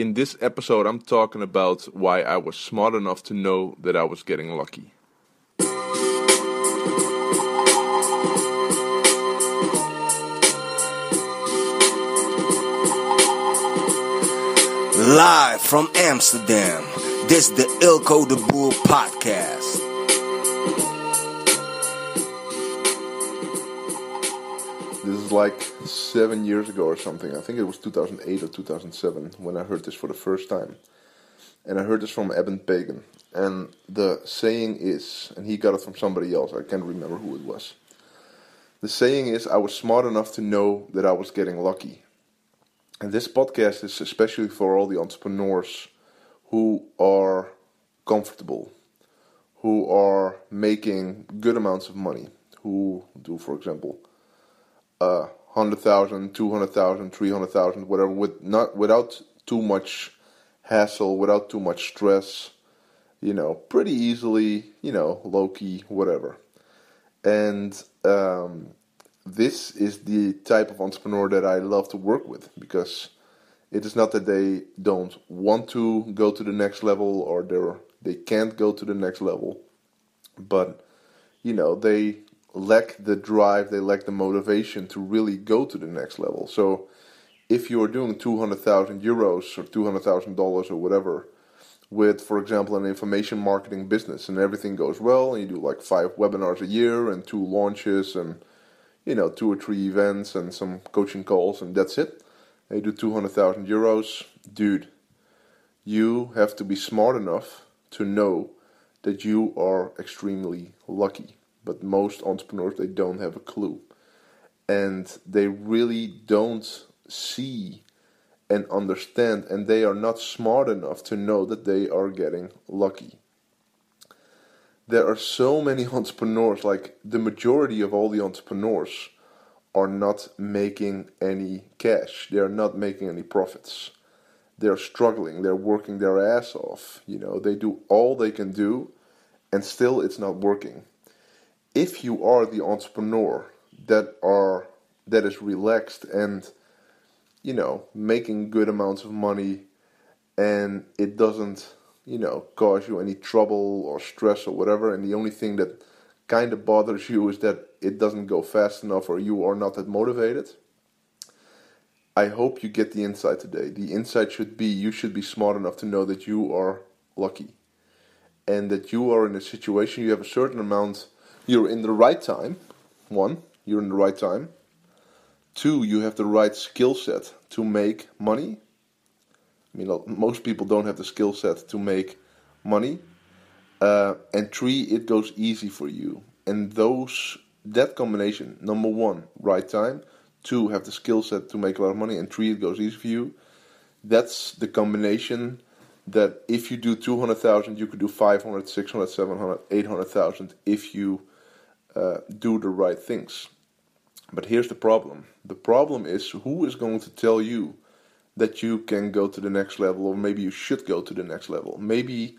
In this episode, I'm talking about why I was smart enough to know that I was getting lucky. Live from Amsterdam, this is the Eelco de Boer podcast. Like seven years ago or something. I think it was 2008 or 2007 when I heard this for the first time. And I heard this from Eben Pagan. And the saying is, and he got it from somebody else, I can't remember who it was. The saying is, I was smart enough to know that I was getting lucky. And this podcast is especially for all the entrepreneurs who are comfortable, who are making good amounts of money, who do, for example, uh, 100,000, 200,000, 300,000, whatever, with not without too much hassle, without too much stress, you know, pretty easily, you know, low key, whatever. And um, this is the type of entrepreneur that I love to work with because it is not that they don't want to go to the next level or they they can't go to the next level, but you know they lack the drive, they lack the motivation to really go to the next level. So if you are doing two hundred thousand euros or two hundred thousand dollars or whatever with, for example, an information marketing business and everything goes well and you do like five webinars a year and two launches and you know, two or three events and some coaching calls, and that's it. you do 200,000 euros. Dude, you have to be smart enough to know that you are extremely lucky. But most entrepreneurs, they don't have a clue. And they really don't see and understand, and they are not smart enough to know that they are getting lucky there are so many entrepreneurs, like the majority of all the entrepreneurs are not making any cash. They are not making any profits. They're struggling. They're working their ass off. You know, they do all they can do and still it's not working. If you are the entrepreneur that are that is relaxed and you know, making good amounts of money and it doesn't you know, cause you any trouble or stress or whatever. And the only thing that kind of bothers you is that it doesn't go fast enough or you are not that motivated. I hope you get the insight today. The insight should be you should be smart enough to know that you are lucky and that you are in a situation you have a certain amount, you're in the right time. One, you're in the right time. Two, you have the right skill set to make money I mean, most people don't have the skill set to make money. Uh, and three, it goes easy for you. And those that combination, number one, right time. Two, have the skill set to make a lot of money. And three, it goes easy for you. That's the combination that if you do 200,000, you could do 500, 600, 700, 800,000 if you uh, do the right things. But here's the problem the problem is who is going to tell you that you can go to the next level, or maybe you should go to the next level. Maybe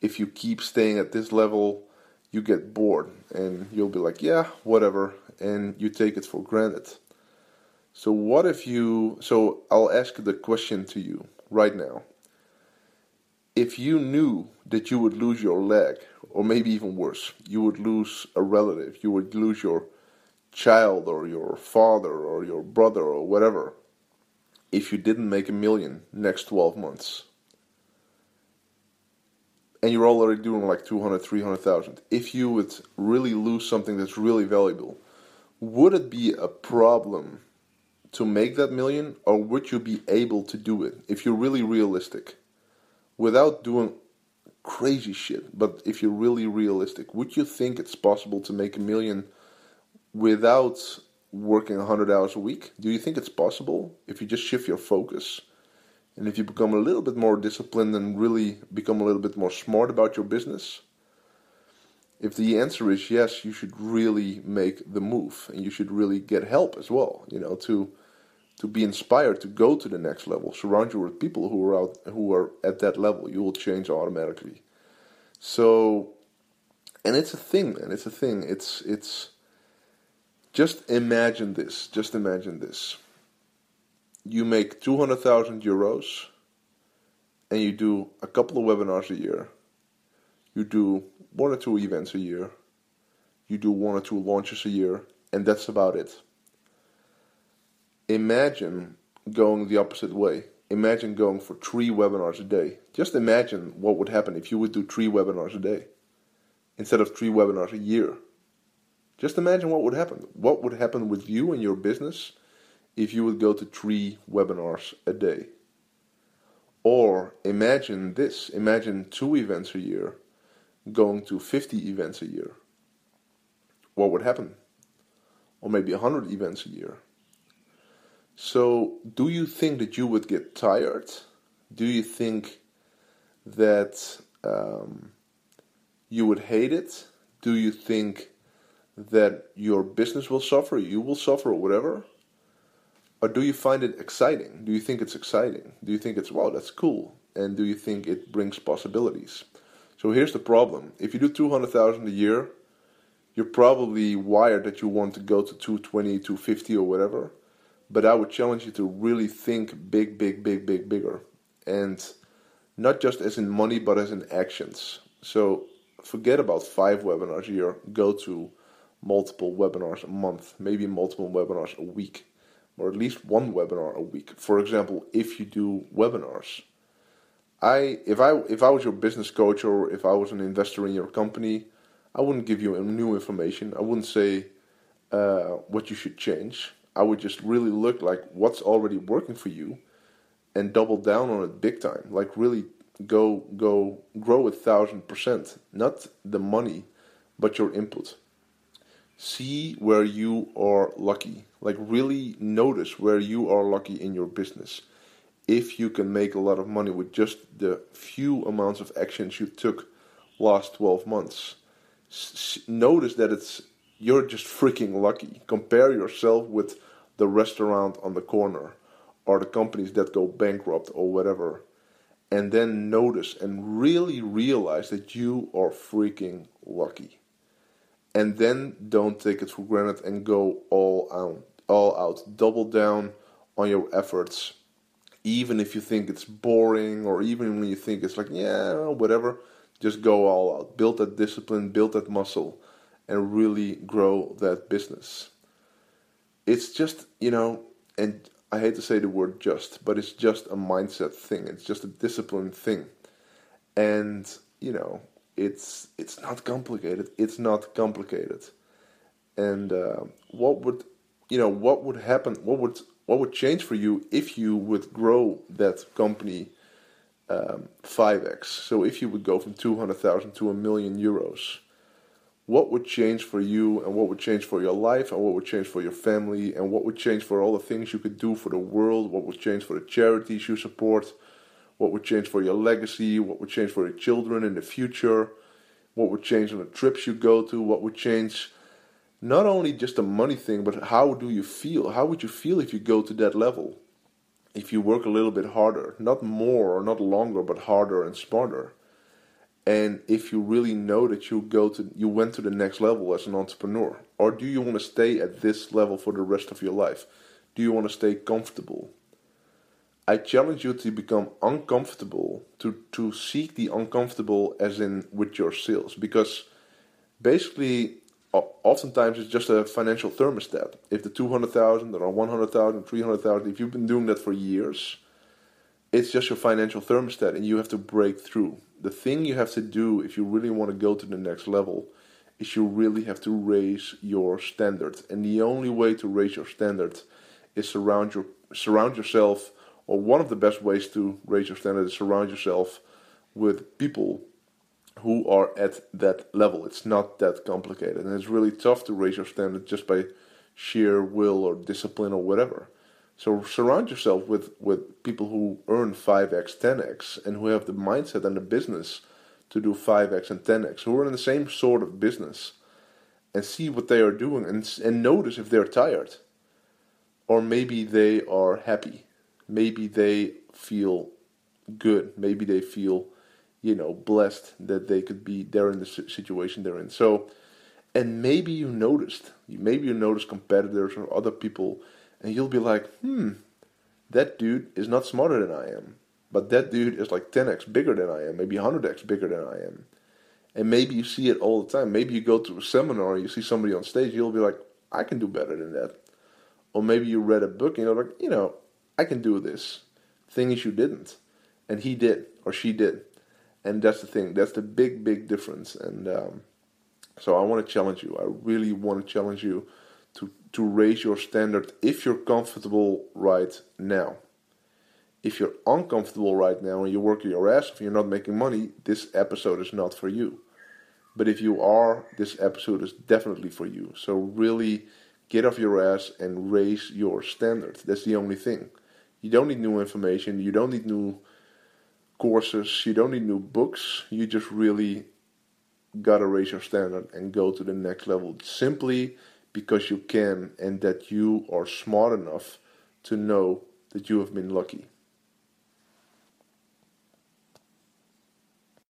if you keep staying at this level, you get bored and you'll be like, yeah, whatever, and you take it for granted. So, what if you. So, I'll ask the question to you right now. If you knew that you would lose your leg, or maybe even worse, you would lose a relative, you would lose your child, or your father, or your brother, or whatever if you didn't make a million next 12 months and you're already doing like 200 300,000 if you would really lose something that's really valuable would it be a problem to make that million or would you be able to do it if you're really realistic without doing crazy shit but if you're really realistic would you think it's possible to make a million without working 100 hours a week? Do you think it's possible if you just shift your focus and if you become a little bit more disciplined and really become a little bit more smart about your business? If the answer is yes, you should really make the move and you should really get help as well, you know, to to be inspired to go to the next level. Surround you with people who are out who are at that level. You will change automatically. So and it's a thing, man. It's a thing. It's it's just imagine this. Just imagine this. You make 200,000 euros and you do a couple of webinars a year, you do one or two events a year, you do one or two launches a year, and that's about it. Imagine going the opposite way. Imagine going for three webinars a day. Just imagine what would happen if you would do three webinars a day instead of three webinars a year. Just imagine what would happen. What would happen with you and your business if you would go to three webinars a day? Or imagine this imagine two events a year going to 50 events a year. What would happen? Or maybe 100 events a year. So, do you think that you would get tired? Do you think that um, you would hate it? Do you think that your business will suffer, you will suffer, or whatever? Or do you find it exciting? Do you think it's exciting? Do you think it's, wow, that's cool? And do you think it brings possibilities? So here's the problem. If you do 200,000 a year, you're probably wired that you want to go to 220, 250 or whatever. But I would challenge you to really think big, big, big, big, bigger. And not just as in money, but as in actions. So forget about five webinars a year. Go to multiple webinars a month, maybe multiple webinars a week, or at least one webinar a week. For example, if you do webinars, I if I if I was your business coach or if I was an investor in your company, I wouldn't give you new information. I wouldn't say uh, what you should change. I would just really look like what's already working for you and double down on it big time. Like really go go grow a thousand percent. Not the money, but your input see where you are lucky. Like really notice where you are lucky in your business. If you can make a lot of money with just the few amounts of actions you took last 12 months. S- notice that it's you're just freaking lucky. Compare yourself with the restaurant on the corner or the companies that go bankrupt or whatever. And then notice and really realize that you are freaking lucky and then don't take it for granted and go all out all out double down on your efforts even if you think it's boring or even when you think it's like yeah whatever just go all out build that discipline build that muscle and really grow that business it's just you know and i hate to say the word just but it's just a mindset thing it's just a discipline thing and you know it's it's not complicated. It's not complicated. And uh, what would you know? What would happen? What would what would change for you if you would grow that company um, five um, x? So if you would go from two hundred thousand to a million euros, what would change for you, and what would change for your life, and what would change for your family, and what would change for all the things you could do for the world? What would change for the charities you support? what would change for your legacy, what would change for your children in the future, what would change on the trips you go to, what would change not only just the money thing, but how do you feel? How would you feel if you go to that level? If you work a little bit harder, not more or not longer, but harder and smarter. And if you really know that you go to you went to the next level as an entrepreneur, or do you want to stay at this level for the rest of your life? Do you want to stay comfortable? I challenge you to become uncomfortable, to, to seek the uncomfortable as in with your sales. Because basically, oftentimes it's just a financial thermostat. If the 200,000 or 100,000, 300,000, if you've been doing that for years, it's just your financial thermostat and you have to break through. The thing you have to do if you really want to go to the next level is you really have to raise your standard. And the only way to raise your standard is surround your surround yourself or one of the best ways to raise your standard is surround yourself with people who are at that level. It's not that complicated, and it's really tough to raise your standard just by sheer will or discipline or whatever. So surround yourself with, with people who earn 5x, 10x, and who have the mindset and the business to do 5x and 10x, who are in the same sort of business, and see what they are doing and, and notice if they're tired. Or maybe they are happy maybe they feel good. Maybe they feel, you know, blessed that they could be there in the situation they're in. So, and maybe you noticed, maybe you noticed competitors or other people, and you'll be like, hmm, that dude is not smarter than I am, but that dude is like 10x bigger than I am, maybe 100x bigger than I am. And maybe you see it all the time. Maybe you go to a seminar, you see somebody on stage, you'll be like, I can do better than that. Or maybe you read a book and you're like, you know, I can do this. Thing is, you didn't. And he did, or she did. And that's the thing. That's the big, big difference. And um, so I want to challenge you. I really want to challenge you to raise your standard if you're comfortable right now. If you're uncomfortable right now and you're working your ass and you're not making money, this episode is not for you. But if you are, this episode is definitely for you. So really get off your ass and raise your standard. That's the only thing. You don't need new information. You don't need new courses. You don't need new books. You just really gotta raise your standard and go to the next level simply because you can and that you are smart enough to know that you have been lucky.